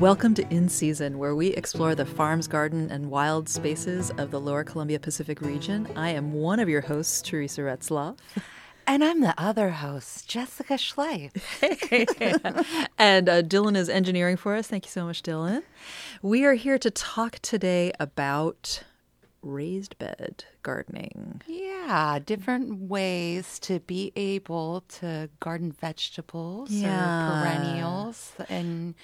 Welcome to In Season, where we explore the farms, garden, and wild spaces of the Lower Columbia Pacific region. I am one of your hosts, Teresa Retzlaff. And I'm the other host, Jessica Schleif. and uh, Dylan is engineering for us. Thank you so much, Dylan. We are here to talk today about raised bed gardening. Yeah, different ways to be able to garden vegetables Yeah. or perennials and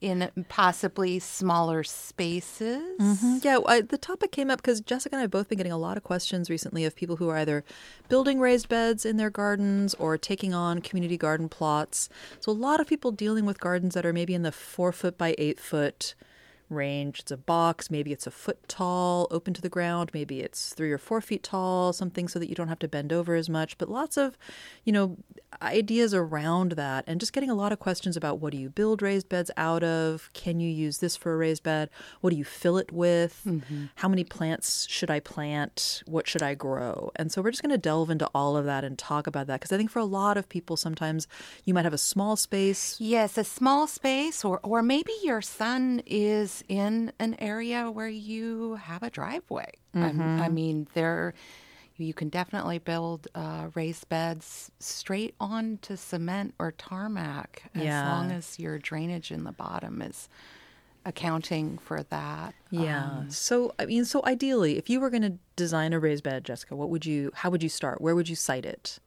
in possibly smaller spaces. Mm-hmm. Yeah, I, the topic came up because Jessica and I have both been getting a lot of questions recently of people who are either building raised beds in their gardens or taking on community garden plots. So, a lot of people dealing with gardens that are maybe in the four foot by eight foot range. It's a box, maybe it's a foot tall, open to the ground, maybe it's three or four feet tall, something so that you don't have to bend over as much. But lots of, you know, ideas around that and just getting a lot of questions about what do you build raised beds out of? Can you use this for a raised bed? What do you fill it with? Mm-hmm. How many plants should I plant? What should I grow? And so we're just going to delve into all of that and talk about that because I think for a lot of people, sometimes you might have a small space. Yes, a small space, or, or maybe your son is in an area where you have a driveway. I'm- I mean, there you can definitely build uh, raised beds straight onto cement or tarmac as Yeah. long as your drainage in the bottom is accounting for that. Yeah. so I mean, so ideally, if you were going to design a raised bed, Jessica, what would you? How would you start? Where would you site it?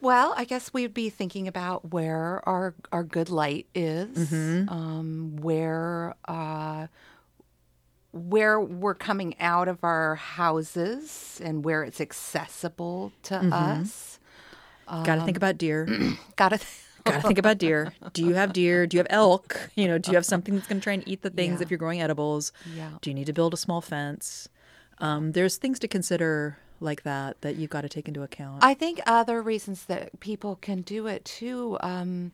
Well, I guess we'd be thinking about where our our good light is, um, where uh, where we're coming out of our houses, and where it's accessible to us. Got to think about deer. Got to. Got to think about deer. Do you have deer? Do you have elk? You know, do you have something that's going to try and eat the things Yeah. if you're growing edibles? Yeah. Do you need to build a small fence? Um, there's things to consider like that that you've got to take into account. I think other reasons that people can do it too. Um,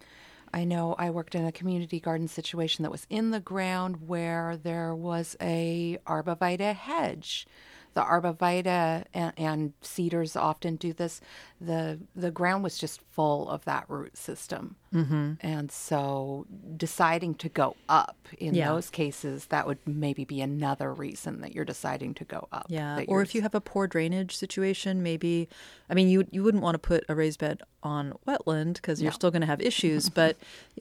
I know I worked in a community garden situation that was in the ground where there was a arborvitae hedge. The arborvitae and, and cedars often do this. The The ground was just full of that root system, mm-hmm. and so deciding to go up in Yeah. those cases, that would maybe be another reason that you're deciding to go up. Yeah, or if you have a poor drainage situation, maybe. I mean, you you wouldn't want to put a raised bed on wetland because you're still going to have issues. but,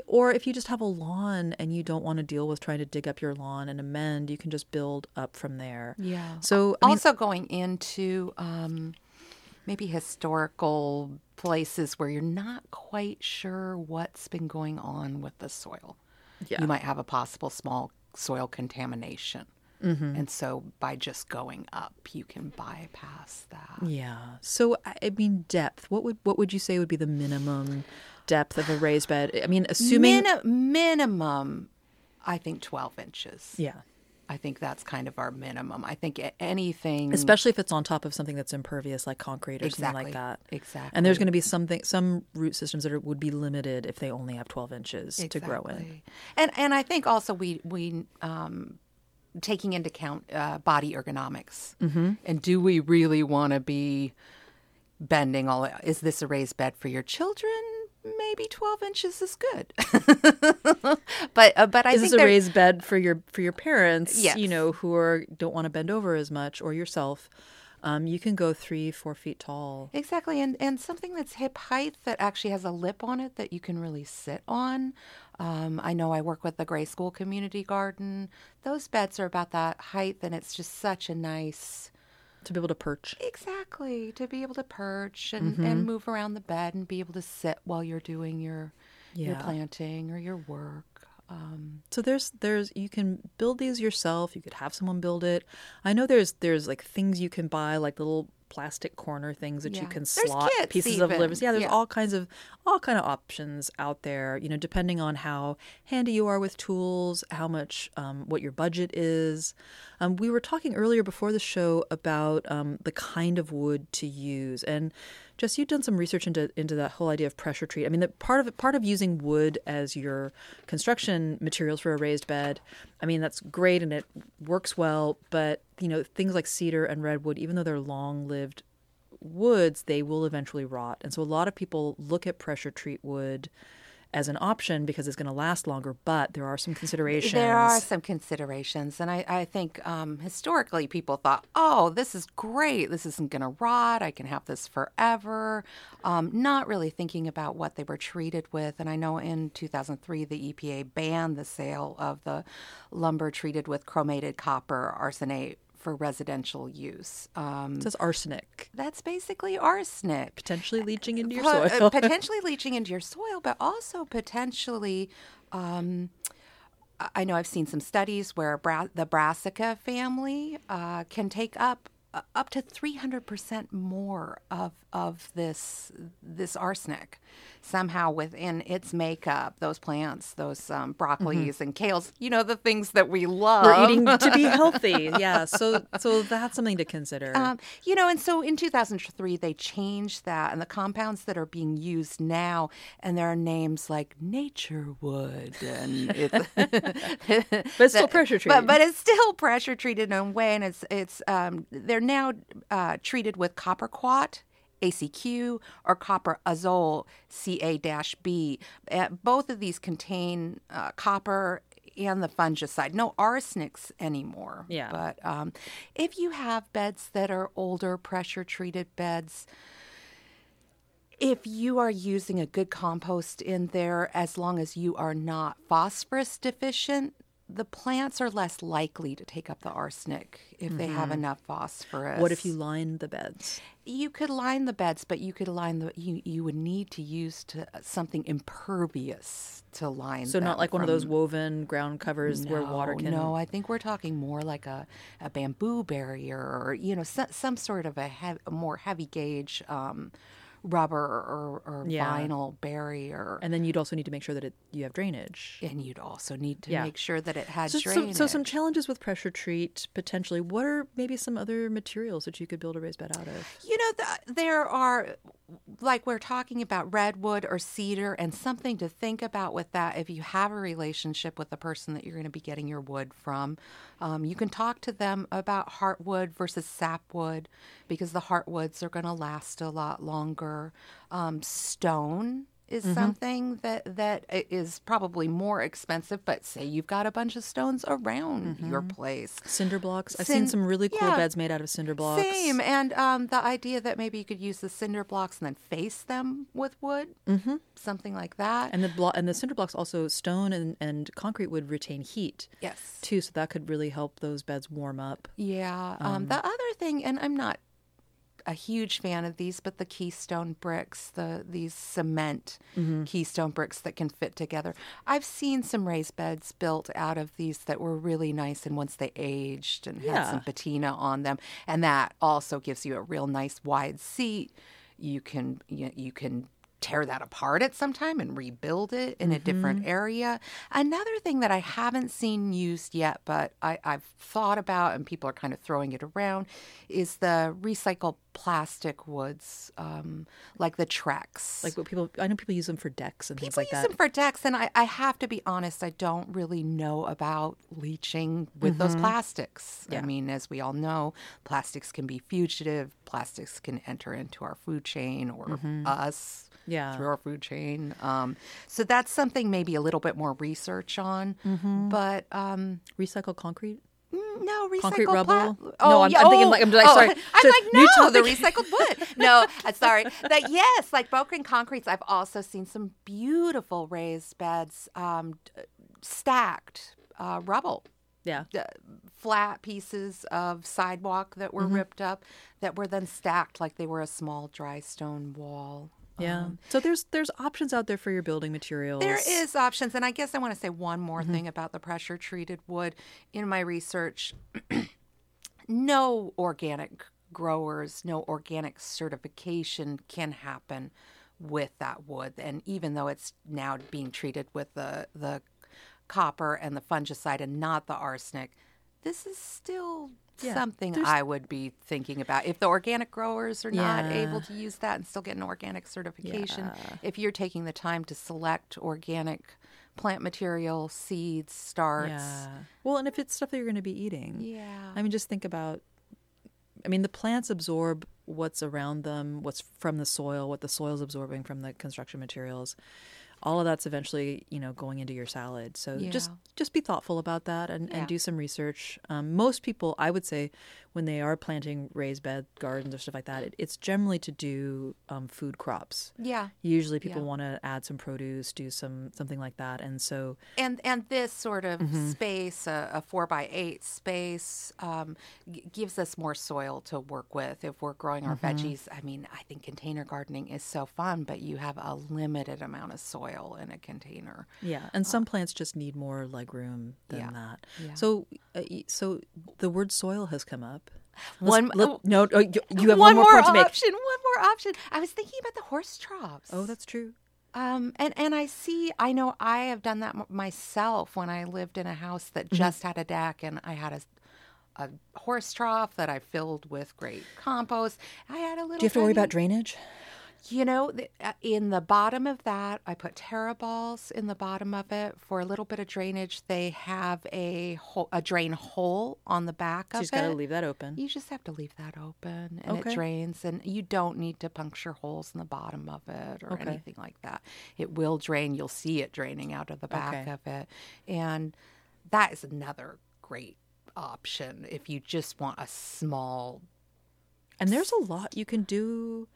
or if you just have a lawn and you don't want to deal with trying to dig up your lawn and amend, you can just build up from there. Yeah. So I mean, also going into um, maybe historical places where you're not quite sure what's been going on with the soil. Yeah. You might have a possible small soil contamination. Mm-hmm. And so by just going up, you can bypass that. yeah. So I mean, depth. What would what would you say would be the minimum depth of a raised bed? I mean, assuming. Mini- minimum, I think 12 inches. yeah. I think that's kind of our minimum. I think anything. Especially if it's on top of something that's impervious, like concrete or something like that. Exactly. And there's going to be something, some root systems that are, would be limited if they only have 12 inches to grow in. And and I think also we we um, taking into account uh, body ergonomics. Mm-hmm. And do we really want to be bending all? Is this a raised bed for your children? Maybe twelve inches is good. but uh, but I Is think this a raised bed for your for your parents? Yes. You know, who are don't want to bend over as much, or yourself. Um, you can go three, four feet tall. Exactly, and and something that's hip height that actually has a lip on it that you can really sit on. Um, I know I work with the Gray School Community Garden. Those beds are about that height, and it's just such a nice. To be able to perch. Exactly, to be able to perch and, Mm-hmm. and move around the bed and be able to sit while you're doing your your planting or your work. Um, So there's there's you can build these yourself. You could have someone build it. I know there's there's like things you can buy, like little plastic corner things that you can slot pieces of even. livers. Yeah, there's Yeah. all kinds of all kind of options out there. You know, depending on how handy you are with tools, how much um, what your budget is. Um, we were talking earlier before the show about um, the kind of wood to use, and Jess, you've done some research into into that whole idea of pressure treat. I mean, the part of it, part of using wood as your construction materials for a raised bed. I mean, that's great and it works well, but you know, things like cedar and redwood, even though they're long lived woods, they will eventually rot. And so a lot of people look at pressure treat wood as an option because it's going to last longer, but there are some considerations. There are some considerations. And I, I think um, historically people thought, oh, this is great. This isn't going to rot. I can have this forever. Um, not really thinking about what they were treated with. And I know in 2003, the EPA banned the sale of the lumber treated with chromated copper arsenate for residential use. Um, It says arsenic, that's basically arsenic. potentially leaching into your Po- uh, soil. potentially leaching into your soil, but also potentially. Um, I- know I've seen some studies where bra- the brassica family uh, can take up up to three hundred percent more of of this this arsenic somehow within its makeup. Those plants, those um, broccolis and kales, you know, the things that we love. We're eating to be healthy. Yeah. So so that's something to consider. Um, you know, and so in 2003, they changed that, and the compounds that are being used now, and there are names like nature wood, and it's, but it's still pressure treated. but but it's still pressure treated in a way, and it's it's um, they're now uh, treated with copper quat. ACQ or copper azole Ca-B. Uh, both of these contain uh, copper and the fungicide. No arsenics anymore. Yeah. But um, if you have beds that are older, pressure treated beds, if you are using a good compost in there, as long as you are not phosphorus deficient, the plants are less likely to take up the arsenic if they have enough phosphorus. Mm-hmm. what if you line the beds? You could line the beds, but you could line the you you would need to use to something impervious to line. So not like one of those woven ground covers where water can. No, I think we're talking more like a, a bamboo barrier or you know some, some sort of a, hev- a more heavy gauge um, rubber or, or Yeah. vinyl barrier. And then you'd also need to make sure that it, you have drainage. And you'd also need to Yeah. make sure that it had So, so, drainage. so some challenges with pressure treat potentially. What are maybe some other materials that you could build a raised bed out of? You know, th- there are, like we're talking about redwood or cedar, and something to think about with that. If you have a relationship with the person that you're going to be getting your wood from, um, you can talk to them about heartwood versus sapwood because the heartwoods are going to last a lot longer. Um, stone is something that that is probably more expensive but say you've got a bunch of stones around your place Cinder blocks. I've Cin- seen some really cool yeah. beds made out of cinder blocks. same, and um, the idea that maybe you could use the cinder blocks and then face them with wood, mm-hmm. something like that. And the blo- and the cinder blocks also stone and, and concrete would retain heat yes, too, so that could really help those beds warm up. yeah. Um, the other thing, and I'm not a huge fan of these, but the keystone bricks, the these cement Mm-hmm. keystone bricks that can fit together. I've seen some raised beds built out of these that were really nice, and once they aged and had some patina on them, and that also gives you a real nice wide seat. You can you, you can tear that apart at some time and rebuild it in a different mm-hmm. area. Another thing that I haven't seen used yet, but I, I've thought about and people are kind of throwing it around, is the recycled plastic woods, um, like the Trex. Like what people, I know people use them for decks and things like that. People use them for decks, and I, I have to be honest, I don't really know about leaching with those mm-hmm. plastics. I mean, as we all know, plastics can be fugitive, plastics can enter into our food chain or mm-hmm. us Yeah. through our food chain. Um, so that's something maybe a little bit more research on. But um, Recycled concrete. no, recycled Concrete pla- rubble? Oh, No, I'm- yeah, I'm thinking oh, like- I'm like, oh, sorry. I'm So, like, no, the recycled wood. No, uh, sorry. That yes, like broken concretes. I've also seen some beautiful raised beds um, stacked uh, rubble. Yeah. d- Flat pieces of sidewalk that were Mm-hmm. ripped up that were then stacked like they were a small dry stone wall. Yeah. so there's there's options out there for your building materials. There is options, and I guess I want to say one more Mm-hmm. thing about the pressure treated wood. In my research, no organic growers, no organic certification can happen with that wood. And even though it's now being treated with the the copper and the fungicide and not the arsenic, this is still Yeah, something there's- I would be thinking about. If the organic growers are not able to use that and still get an organic certification, Yeah. if you're taking the time to select organic plant material, seeds, starts. Yeah. Well, and if it's stuff that you're going to be eating. Yeah. I mean, just think about. I mean, the plants absorb what's around them, what's from the soil, what the soil's absorbing from the construction materials. All of that's eventually you know going into your salad. So just just be thoughtful about that and, Yeah. and do some research. Um, most people, I would say, when they are planting raised bed gardens or stuff like that, it, it's generally to do um, food crops. Yeah. Usually, people Yeah. want to add some produce, do some something like that, and so and and this sort of Mm-hmm. space, a, a four by eight space, um, g- gives us more soil to work with. If we're growing our Mm-hmm. veggies, I mean, I think container gardening is so fun, but you have a limited amount of soil in a container. Yeah, and some plants just need more leg room than Yeah, that. yeah. So, uh, so the word soil has come up. One- let- no, oh, you, you have one one, more point to make. option. One more option. I was thinking about the horse troughs. Oh, that's true. Um, and and I see. I know I have done that m- myself when I lived in a house that Mm-hmm. just had a deck, and I had a a horse trough that I filled with great compost. I had a little. Do you have to worry about drainage? You know, uh, in the bottom of that, I put terra balls in the bottom of it for a little bit of drainage. They have a hole, a drain hole on the back of it. got to leave that open. You just have to leave that open and Okay. it drains and you don't need to puncture holes in the bottom of it or Okay. anything like that. It will drain. You'll see it draining out of the back Okay. of it. And that is another great option if you just want a small And there's a lot you can do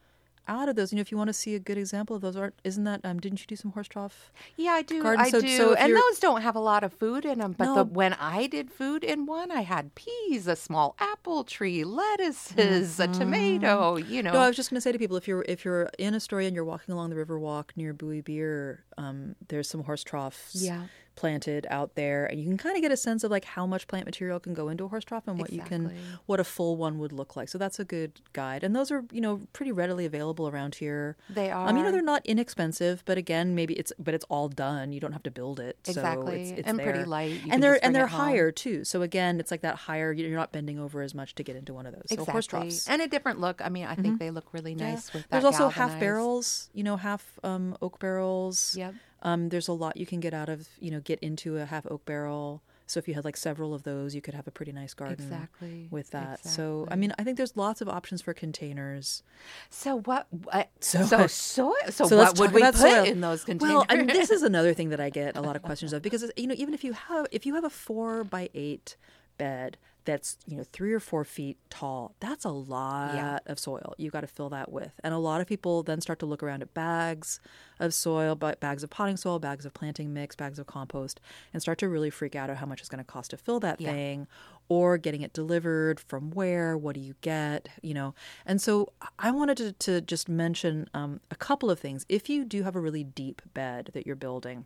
out of those. You know, if you want to see a good example of those, aren't isn't that? Um, didn't you do some horse trough? Yeah, I do. garden. I So- do. so and those don't have a lot of food in them. But No. the, when I did food in one, I had peas, a small apple tree, lettuces, a tomato. You know, No, I was just going to say to people if you're if you're in Astoria and you're walking along the Riverwalk near Buoy Beer, um, there's some horse troughs Yeah. Planted out there, and you can kind of get a sense of like how much plant material can go into a horse trough and what you can what a full one would look like. So that's a good guide, and those are you know pretty readily available around here. They are. I mean, you know, they're not inexpensive, but again, maybe it's but it's all done. You don't have to build it. So Exactly. it's, it's And pretty light. You and they're and they're higher too. So again, it's like that higher. You're not bending over as much to get into one of those. So horse troughs. and a different look. I mean, I think they look really Yeah. nice with that. There's also half barrels, you know, half um, oak barrels. Yep. Um, there's a lot you can get out of, you know, get into a half oak barrel. So if you had like several of those, you could have a pretty nice garden Exactly, with that. So I mean, I think there's lots of options for containers. So what? what So- so so so, So what would we put soil. in those containers? Well, I mean, this is another thing that I get a lot of questions of because you know, even if you have if you have a four by eight bed that's you know three or four feet tall, that's a lot of soil you got to fill that with, and a lot of people then start to look around at bags of soil, but bags of potting soil, bags of planting mix, bags of compost, and start to really freak out at how much it's going to cost to fill that Yeah. thing, or getting it delivered from where, what do you get, you know, and so I wanted to, to just mention um, a couple of things. If you do have a really deep bed that you're building,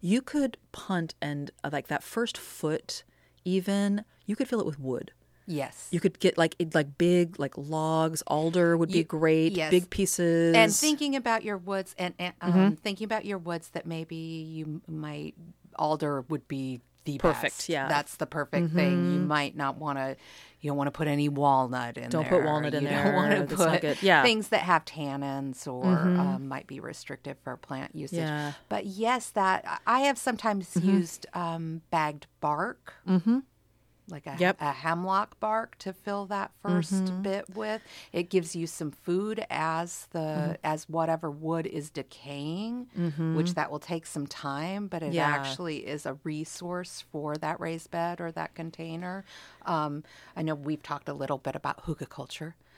you could punt and uh, like that first foot even you could fill it with wood yes. you could get like like big like logs alder would be You- great yes. big pieces and thinking about your woods and, and um, Mm-hmm. thinking about your woods that maybe you might alder would be the Perfect, best. yeah. Mm-hmm. that's the perfect thing you might not want to you don't want to put any walnut in Don't there put walnut in you there. don't want to put. Yeah. Mm-hmm. things that have tannins or um, might be restrictive for plant usage Yeah. but yes that i have sometimes used um, bagged bark like a, Yep. a hemlock bark to fill that 1st mm-hmm. bit with. It gives you some food as the mm-hmm. as whatever wood is decaying, mm-hmm. which that will take some time, but it Yeah. actually is a resource for that raised bed or that container. Um, I know we've talked a little bit about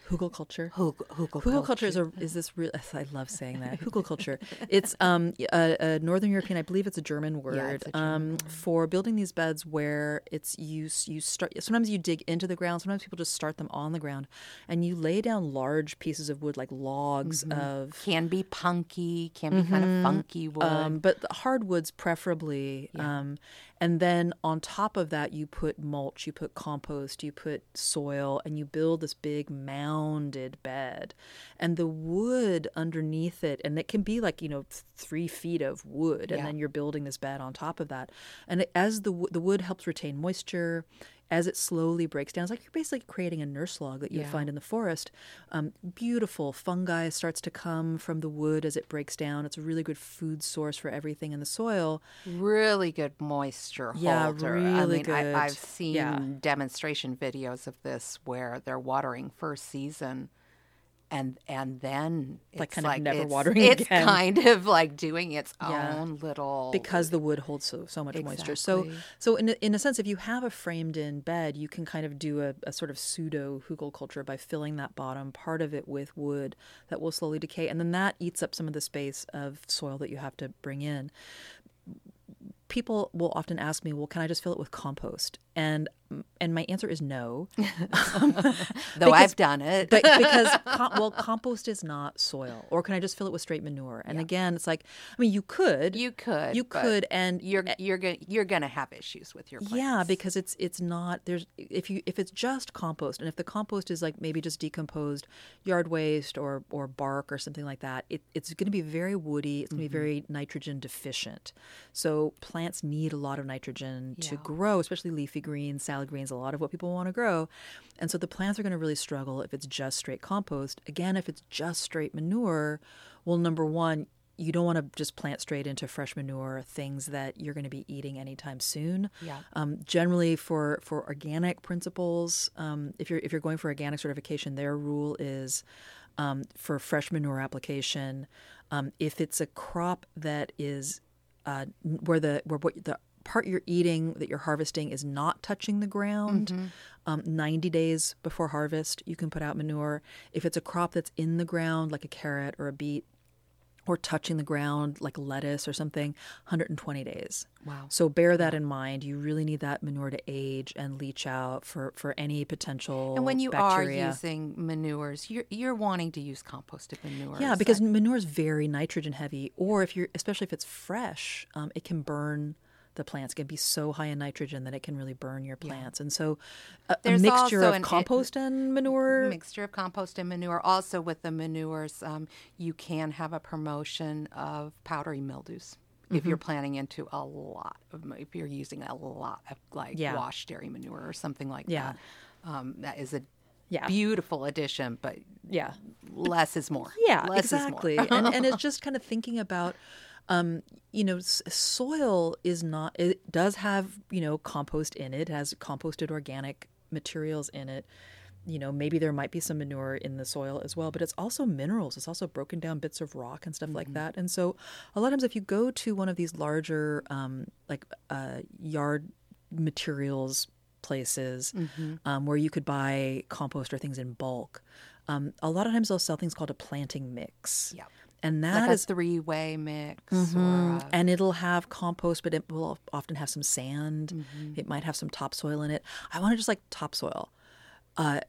hugelkultur. hugelkultur Hug- hugelkultur. Hugelkultur is a is this real? I love saying that hugelkultur. It's um a, a Northern European, I believe it's a German word, it's a um for building these beds where it's you you start. Sometimes you dig into the ground. Sometimes people just start them on the ground, and you lay down large pieces of wood like logs of can be punky, can be kind of funky wood. um, but the hardwoods preferably. Um, and then on top of that, you put mulch, you put compost, you put soil, and you build this big mounded bed. And the wood underneath it, and it can be like you know three feet of wood, and Yeah. then you're building this bed on top of that. And it, as the the wood helps retain moisture. As it slowly breaks down, it's like you're basically creating a nurse log that you Yeah. find in the forest. Um, beautiful fungi starts to come from the wood as it breaks down. It's a really good food source for everything in the soil. really good moisture Yeah, holder. I really mean, good. I, I've seen Yeah. demonstration videos of this where they're watering first season and and then Like it's kind of never it's- watering It's again. kind of like doing its Yeah. own little because the wood holds so, so much moisture. So, so in a, in a sense, if you have a framed in bed, you can kind of do a, a sort of pseudo hugelkultur by filling that bottom part of it with wood that will slowly decay, and then that eats up some of the space of soil that you have to bring in. People will often ask me, "Well, can I just fill it with compost?" And and my answer is no. though I've done it. but because com- well compost is not soil or can i just fill it with straight manure and again it's like i mean you could you could you could and you're you're gonna you're gonna have issues with your plants. yeah because it's it's not there's if you if it's just compost and if the compost is like maybe just decomposed yard waste or or bark or something like that it, it's going to be very woody it's going to Mm-hmm. be very nitrogen deficient so plants need a lot of nitrogen to grow especially leafy greens salad greens a lot of what people want to grow and so the plants are going to really struggle if it's just straight compost again if it's just straight manure well number one you don't want to just plant straight into fresh manure things that you're going to be eating anytime soon. Yeah. Um, generally, for for organic principles, um, if you're if you're going for organic certification, their rule is um, for fresh manure application, um, if it's a crop that is uh, where the where what the part you're eating that you're harvesting is not touching the ground. Um, 90 days before harvest, you can put out manure. If it's a crop that's in the ground, like a carrot or a beet, or touching the ground like lettuce or something 120 days Wow. so bear that in mind you really need that manure to age and leach out for for any potential And when you bacteria. are using manures, you're you're wanting to use composted manures. yeah because manure is very nitrogen heavy or if you're especially if it's fresh um, it can burn the plants can be so high in nitrogen that it can really burn your plants and so a, a mixture of compost and manure mixture of compost and manure. Also, with the manures, um, you can have a promotion of powdery mildews. If Mm-hmm. you're planting into a lot of, if you're using a lot of like Yeah. wash dairy manure or something like Yeah. that, um, that is a Yeah. beautiful addition, but yeah less is more. Yeah, Less is more. exactly. and and it's just kind of thinking about, um, you know, soil is not. It does have you know compost in it. it Has composted organic materials in it. You know, maybe there might be some manure in the soil as well, but it's also minerals. It's also broken down bits of rock and stuff Mm-hmm. like that. And so, a lot of times, if you go to one of these larger, um, like uh, yard materials places Mm-hmm. um, where you could buy compost or things in bulk. Um, a lot of times they'll sell things called a planting mix. And Like that a is, three-way mix, Mhm. or a, and it'll have compost, but it will often have some sand. Mm-hmm. It might have some topsoil in it. I want to just like topsoil. Uh,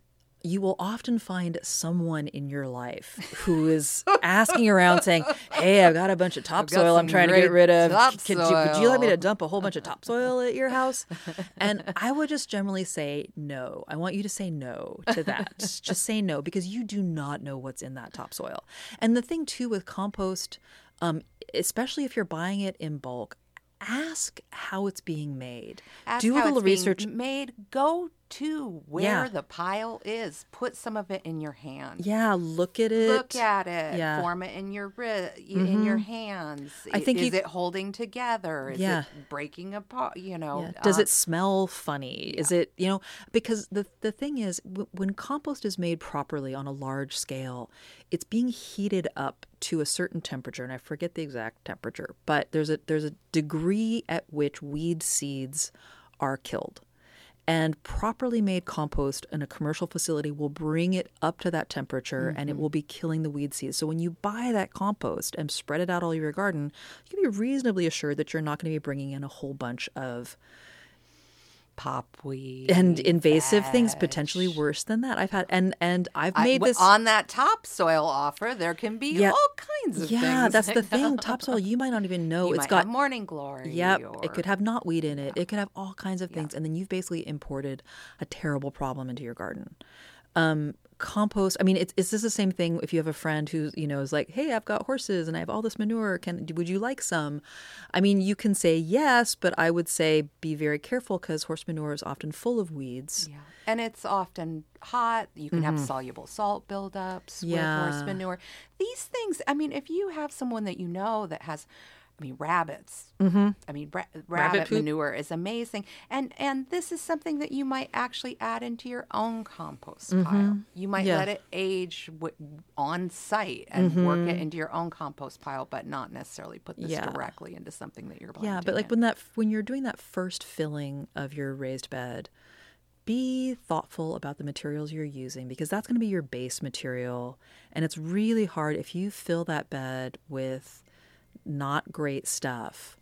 you will often find someone in your life who is asking around saying, Hey, I've got a bunch of topsoil I'm trying to get rid of. Could you, would you like me to dump a whole bunch of topsoil at your house? And I would just generally say no. I want you to say no to that. just say no because you do not know what's in that topsoil. And the thing too with compost, um, especially if you're buying it in bulk, ask how it's being made. Ask Do a how little it's being research. Made go to where Yeah. the pile is. Put some of it in your hand. Yeah, look at it. Look at it. Yeah. Mm-hmm. Form it in your wri- in your hands. I think is you- it holding together? Is Yeah. it breaking apart? You know. Yeah. Does uh, it smell funny? Is it you know because the the thing is w- when compost is made properly on a large scale, it's being heated up to a certain temperature, and I forget the exact temperature, but there's a there's a degree at which weed seeds are killed. And properly made compost in a commercial facility will bring it up to that temperature and it mm-hmm. will be killing the weed seeds. So when you buy that compost and spread it out all over your garden, you can be reasonably assured that you're not going to be bringing in a whole bunch of popweed and invasive things potentially worse than that. I've had and and I've made w- this on that topsoil offer. There can be Yeah. all kinds of things. Yeah, things. that's the thing. Topsoil, you might not even know You it's got morning glory. Yep, or- it could have knotweed in it. It could have all kinds of things, and then you've basically imported a terrible problem into your garden. Um, compost. I mean, it's is this the same thing if you have a friend who you know is like, "Hey, I've got horses and I have all this manure. Can would you like some?" I mean, you can say yes, but I would say be very careful because horse manure is often full of weeds. Yeah. And it's often hot. You can have soluble salt buildups with Mm-hmm. Horse manure. These things, I mean, if you have someone that you know that has I mean, rabbits. Mm-hmm. I mean, ra- rabbit, poop. manure is amazing, and and this is something that you might actually add into your own compost pile. You might Mm-hmm. Yeah. let it age w- on site and work it into your own compost pile, but not necessarily put this Mm-hmm. Yeah. directly into something that you're planting. Yeah, but like in. when that when you're doing that first filling of your raised bed, be thoughtful about the materials you're using because that's going to be your base material and it's really hard if you fill that bed with not great stuff.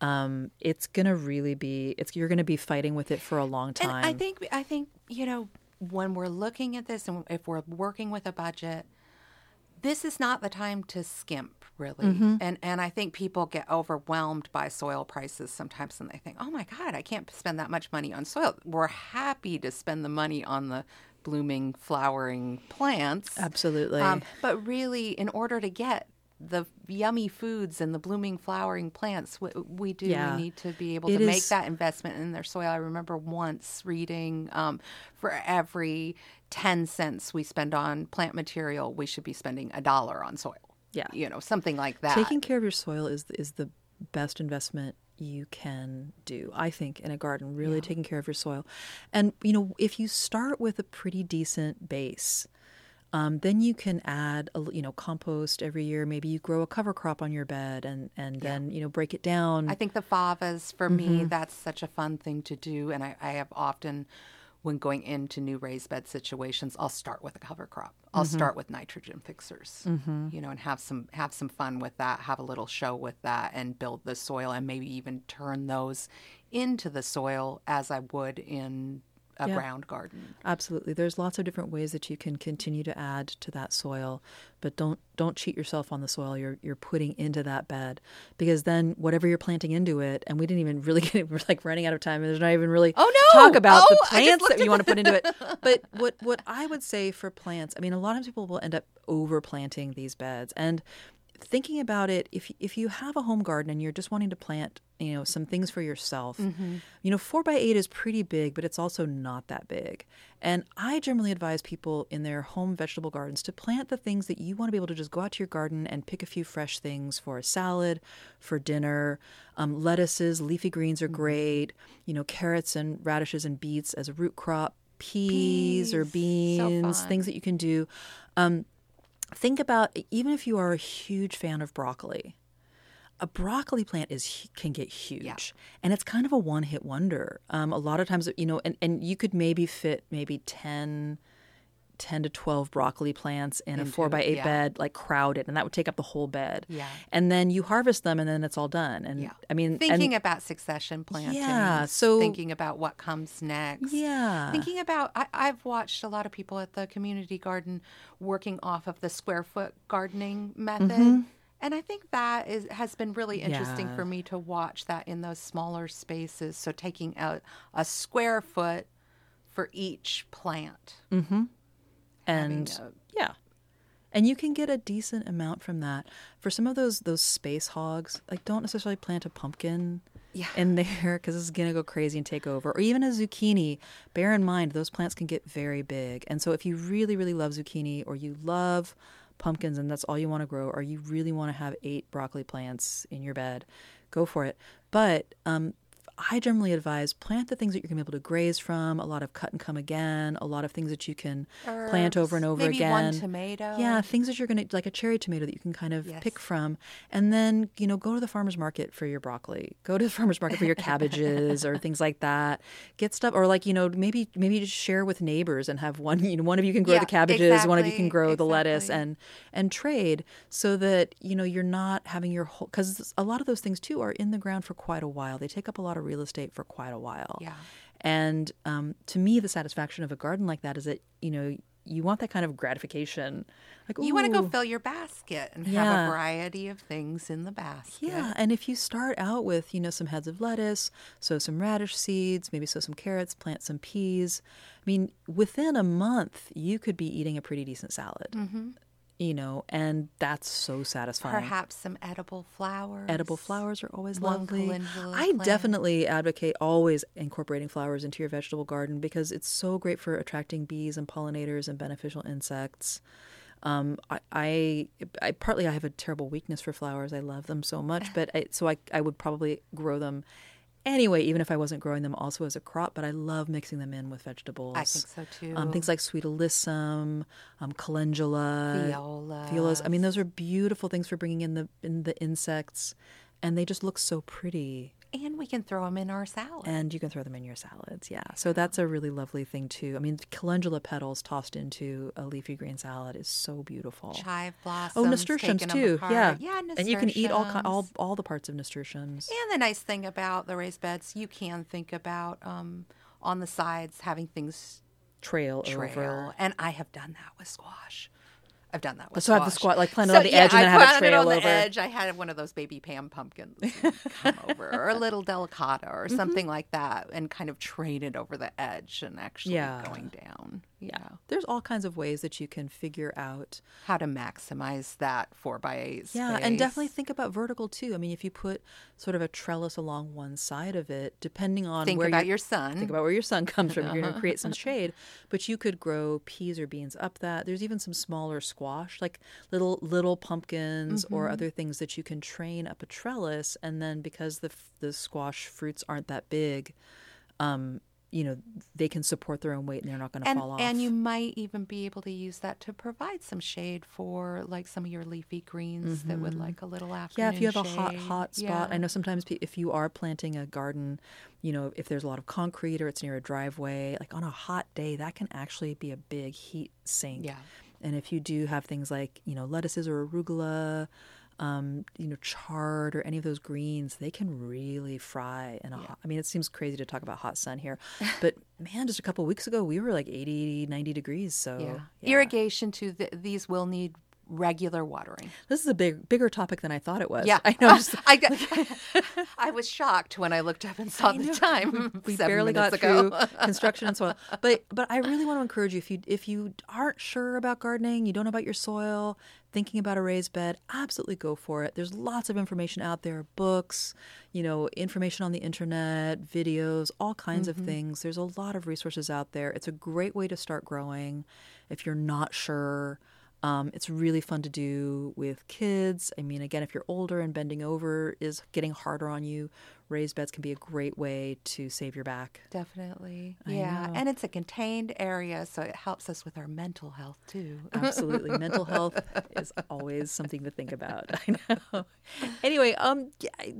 Um, it's gonna really be it's you're gonna be fighting with it for a long time. And I think I think you know when we're looking at this and if we're working with a budget, this is not the time to skimp really. Mm-hmm. And and I think people get overwhelmed by soil prices sometimes and they think, "Oh my god, I can't spend that much money on soil." We're happy to spend the money on the blooming flowering plants. Absolutely. Um, but really in order to get the yummy foods and the blooming flowering plants we, we do Yeah. need to be able It to make that investment in their soil. I remember once reading um, for every 10 cents we spend on plant material, we should be spending a dollar on soil. Yeah. You know, something like that. Taking care of your soil is is the best investment you can do, I think, in a garden. Really taking care of your soil, and you know, if you start with a pretty decent base, um, then you can add, a, you know, compost every year. Maybe you grow a cover crop on your bed, and and then you know break it down. I think the favas, for Mm-hmm. me, that's such a fun thing to do. And I, I have often, when going into new raised bed situations, I'll start with a cover crop. I'll Mm-hmm. start with nitrogen fixers, you know, and have some have some fun with that. Have a little show with that, and build the soil, and maybe even turn those into the soil as I would in a Yeah. ground garden. Absolutely. There's lots of different ways that you can continue to add to that soil, but don't don't cheat yourself on the soil you're you're putting into that bed because then whatever you're planting into it and we didn't even really get we're like running out of time and there's not even really Oh, no! talk about the Oh, just plants that you want to put into it. But what what I would say for plants, I mean a lot of people will end up overplanting these beds and thinking about it if if you have a home garden and you're just wanting to plant you know some things for yourself. You know four by eight is pretty big but it's also not that big. And i generally advise people in their home vegetable gardens to plant the things that you want to be able to just go out to your garden and pick a few fresh things for a salad for dinner. Um, lettuces leafy greens are great. You know carrots and radishes and beets as a root crop peas, or Peas, so beans fun. things that you can do. Um, think about even if you are a huge fan of broccoli a broccoli plant is can get huge and it's kind of a one-hit wonder um, a lot of times you know and, and you could maybe fit maybe 10 10 to 12 broccoli plants in a 4 by 8 yeah. bed like crowded and that would take up the whole bed Yeah. and then you harvest them and then it's all done and Yeah. i mean and- Thinking about succession plantings. Yeah, so- thinking about what comes next. yeah Thinking about, I, I've watched a lot of people at the community garden working off of the square foot gardening method. And I think that is has been really interesting Yeah. for me to watch that in those smaller spaces. So taking a, a square foot for each plant. Mm-hmm. and a- yeah and you can get a decent amount from that for some of those those space hogs like don't necessarily plant a pumpkin Yeah. in there because it's gonna go crazy and take over or even a zucchini bear in mind those plants can get very big and so if you really really love zucchini or you love pumpkins and that's all you want to grow or you really want to have eight broccoli plants in your bed go for it. But um, I generally advise plant the things that you're going to be able to graze from, a lot of cut and come again, a lot of things that you can plant over and Herbs, over maybe again. one tomato. Yeah, things that you're going to, like a cherry tomato that you can kind of Yes. pick from. And then, you know, go to the farmer's market for your broccoli. Go to the farmer's market for your cabbages or things like that. Get stuff, or like, you know, maybe, maybe just share with neighbors and have one, you know, one of you can grow Yeah, the cabbages, one of you can exactly, grow the lettuce and, and trade so that, you know, you're not having your whole, because a lot of those things too are in the ground for quite a while. They take up a lot of real estate for quite a while. Yeah. And um, to me, the satisfaction of a garden like that is that, you know, you want that kind of gratification. Like You want to go fill your basket and have a variety of things in the basket. Yeah, and if you start out with, you know, some heads of lettuce, sow some radish seeds, maybe sow some carrots, plant some peas. I mean, within a month, you could be eating a pretty decent salad. Mm-hmm. You know, and that's so satisfying. Perhaps some edible flowers. Edible flowers are always lovely. I plant. definitely advocate always incorporating flowers into your vegetable garden because it's so great for attracting bees and pollinators and beneficial insects. Um, I, I, I partly I have a terrible weakness for flowers. I love them so much, but I, so I I would probably grow them anyway, even if I wasn't growing them also as a crop. But I love mixing them in with vegetables. I think so too. Um, things like sweet alyssum, um, calendula, Viola. violas. I mean, those are beautiful things for bringing in the in the insects, and they just look so pretty. And we can throw them in our salad. And you can throw them in your salads. Yeah, so that's a really lovely thing too. I mean, calendula petals tossed into a leafy green salad is so beautiful. Chive blossoms. Oh, nasturtiums too. Yeah, yeah, and you can eat all all all the parts of nasturtiums. And the nice thing about the raised beds, you can think about um, on the sides having things Trail, trail. over. And I have done that with squash. I've done that with So squash. have the squat- like planted it on the yeah, edge and I have it trail on the over. edge. I had one of those baby Pam pumpkins come over, or a little delicata, or Mm-hmm. something like that, and kind of train it over the edge and actually Yeah. going down. Yeah. There's all kinds of ways that you can figure out How to maximize that four by eight space. Yeah, and definitely think about vertical too. I mean, if you put sort of a trellis along one side of it, depending on think where about your your sun. think about where your sun comes from. You're going to create some shade, but you could grow peas or beans up that. There's even some smaller squash, like little little pumpkins or Mm-hmm. other things that you can train up a trellis, and then because the the squash fruits aren't that big, um, you know, they can support their own weight and they're not going to fall off. and you might even be able to use that to provide some shade for like some of your leafy greens that would mm-hmm. like a little afternoon. Yeah, if you have a hot, hot spot. Yeah. I know sometimes if you are planting a garden, you know, if there's a lot of concrete or it's near a driveway, like on a hot day, that can actually be a big heat sink. Yeah. And if you do have things like, you know, lettuces or arugula, um, you know, chard or any of those greens, they can really fry in a hot. I mean, it seems crazy to talk about hot sun here, but man, just a couple weeks ago, we were like 80, 90 degrees. So yeah. irrigation too. Th- these will need regular watering. this is a big, bigger topic than I thought it was. Yeah, I know. just- I got, I was shocked when I looked up and saw the time. we seven barely got ago. through construction and soil. But but I really want to encourage you if you if you aren't sure about gardening, you don't know about your soil, thinking about a raised bed, absolutely go for it. There's lots of information out there, books, you know, information on the internet, videos, all kinds of mm-hmm. things. There's a lot of resources out there. It's a great way to start growing if you're not sure. Um, it's really fun to do with kids. I mean, again, if you're older and bending over is getting harder on you, raised beds can be a great way to save your back. Definitely, yeah, and it's a contained area, so it helps us with our mental health too. Absolutely. Mental health is always something to think about. I know. Anyway, um yeah,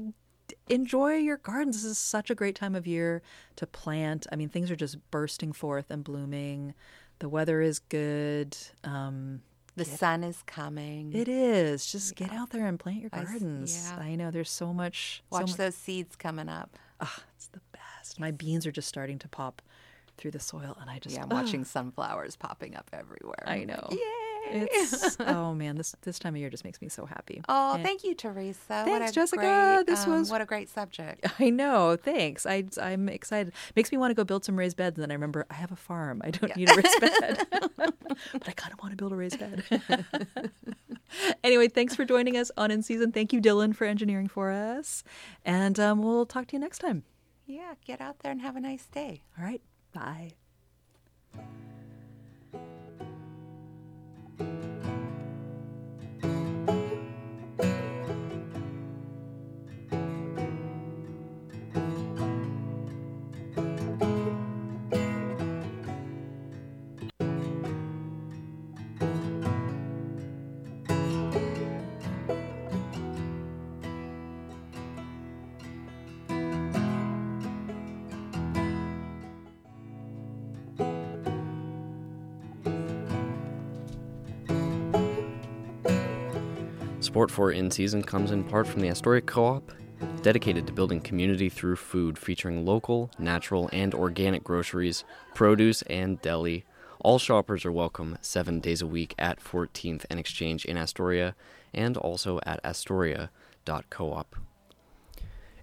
enjoy your gardens. This is such a great time of year to plant. I mean, things are just bursting forth and blooming. The weather is good. Um The sun is coming. it is. Just get out there and plant your I gardens. yeah. I know there's so much so Watch much- those seeds coming up. Ah, it's the best. My beans are just starting to pop through the soil and I just Yeah, I'm watching sunflowers popping up everywhere. I know. Yay! It's oh man, this this time of year just makes me so happy. Oh, And- thank you, Teresa. Thanks, a Jessica. Great, This um, was- what a great subject. I know. Thanks. I, I'm excited. Makes me want to go build some raised beds. And then I remember I have a farm. I don't need a raised bed. but I kind of want to build a raised bed. anyway, thanks for joining us on In Season. Thank you, Dylan, for engineering for us. And um, we'll talk to you next time. Yeah, get out there and have a nice day. All right. Bye. Support for In Season comes in part from the Astoria Co op, dedicated to building community through food, featuring local, natural, and organic groceries, produce, and deli. All shoppers are welcome seven days a week at 14th and Exchange in Astoria, and also at astoria.coop.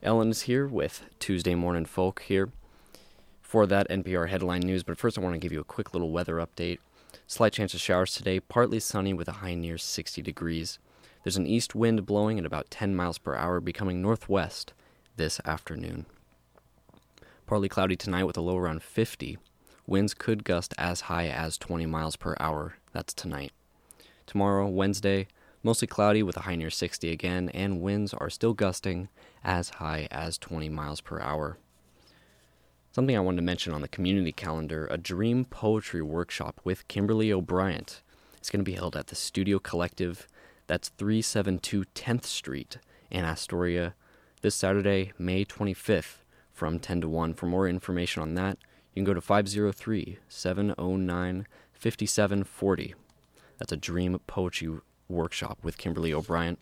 Ellen is here with Tuesday Morning Folk here for that NPR headline news, but first I want to give you a quick little weather update. Slight chance of showers today, partly sunny with a high near 60 degrees. There's an east wind blowing at about 10 miles per hour, becoming northwest this afternoon. Partly cloudy tonight with a low around 50. Winds could gust as high as 20 miles per hour. That's tonight. Tomorrow, Wednesday, mostly cloudy with a high near 60 again, and winds are still gusting as high as 20 miles per hour. Something I wanted to mention on the community calendar a dream poetry workshop with Kimberly O'Brien. It's going to be held at the Studio Collective. That's 372 10th Street in Astoria this Saturday, May 25th from 10 to 1. For more information on that, you can go to 503 709 5740. That's a dream poetry workshop with Kimberly O'Brien.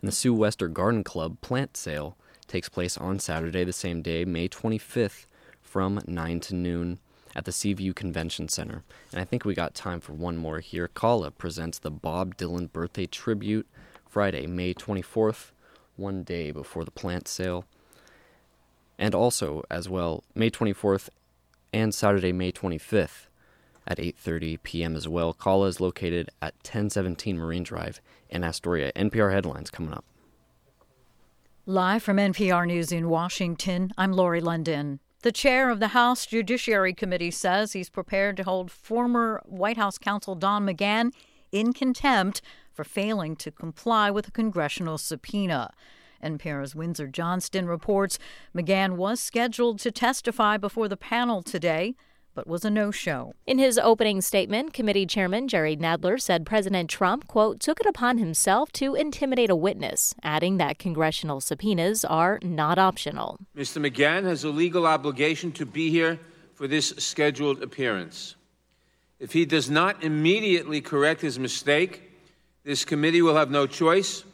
And the Sue Wester Garden Club plant sale takes place on Saturday, the same day, May 25th, from 9 to noon at the Seaview Convention Center. And I think we got time for one more here. Kala presents the Bob Dylan Birthday Tribute Friday, May 24th, one day before the plant sale. And also, as well, May 24th and Saturday, May 25th at 8:30 p.m. as well. Kala is located at 1017 Marine Drive in Astoria. NPR headlines coming up. Live from NPR News in Washington, I'm Lori London. The chair of the House Judiciary Committee says he's prepared to hold former White House counsel Don McGahn in contempt for failing to comply with a congressional subpoena. NPR's Windsor Johnston reports McGahn was scheduled to testify before the panel today but was a no-show. In his opening statement, committee chairman Jerry Nadler said President Trump, quote, took it upon himself to intimidate a witness, adding that congressional subpoenas are not optional. Mr. McGahn has a legal obligation to be here for this scheduled appearance. If he does not immediately correct his mistake, this committee will have no choice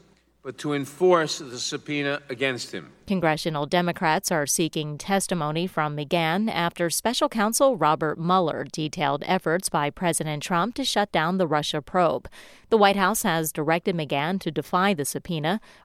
but to enforce the subpoena against him. Congressional Democrats are seeking testimony from McGahn after special counsel Robert Mueller detailed efforts by President Trump to shut down the Russia probe. The White House has directed McGahn to defy the subpoena,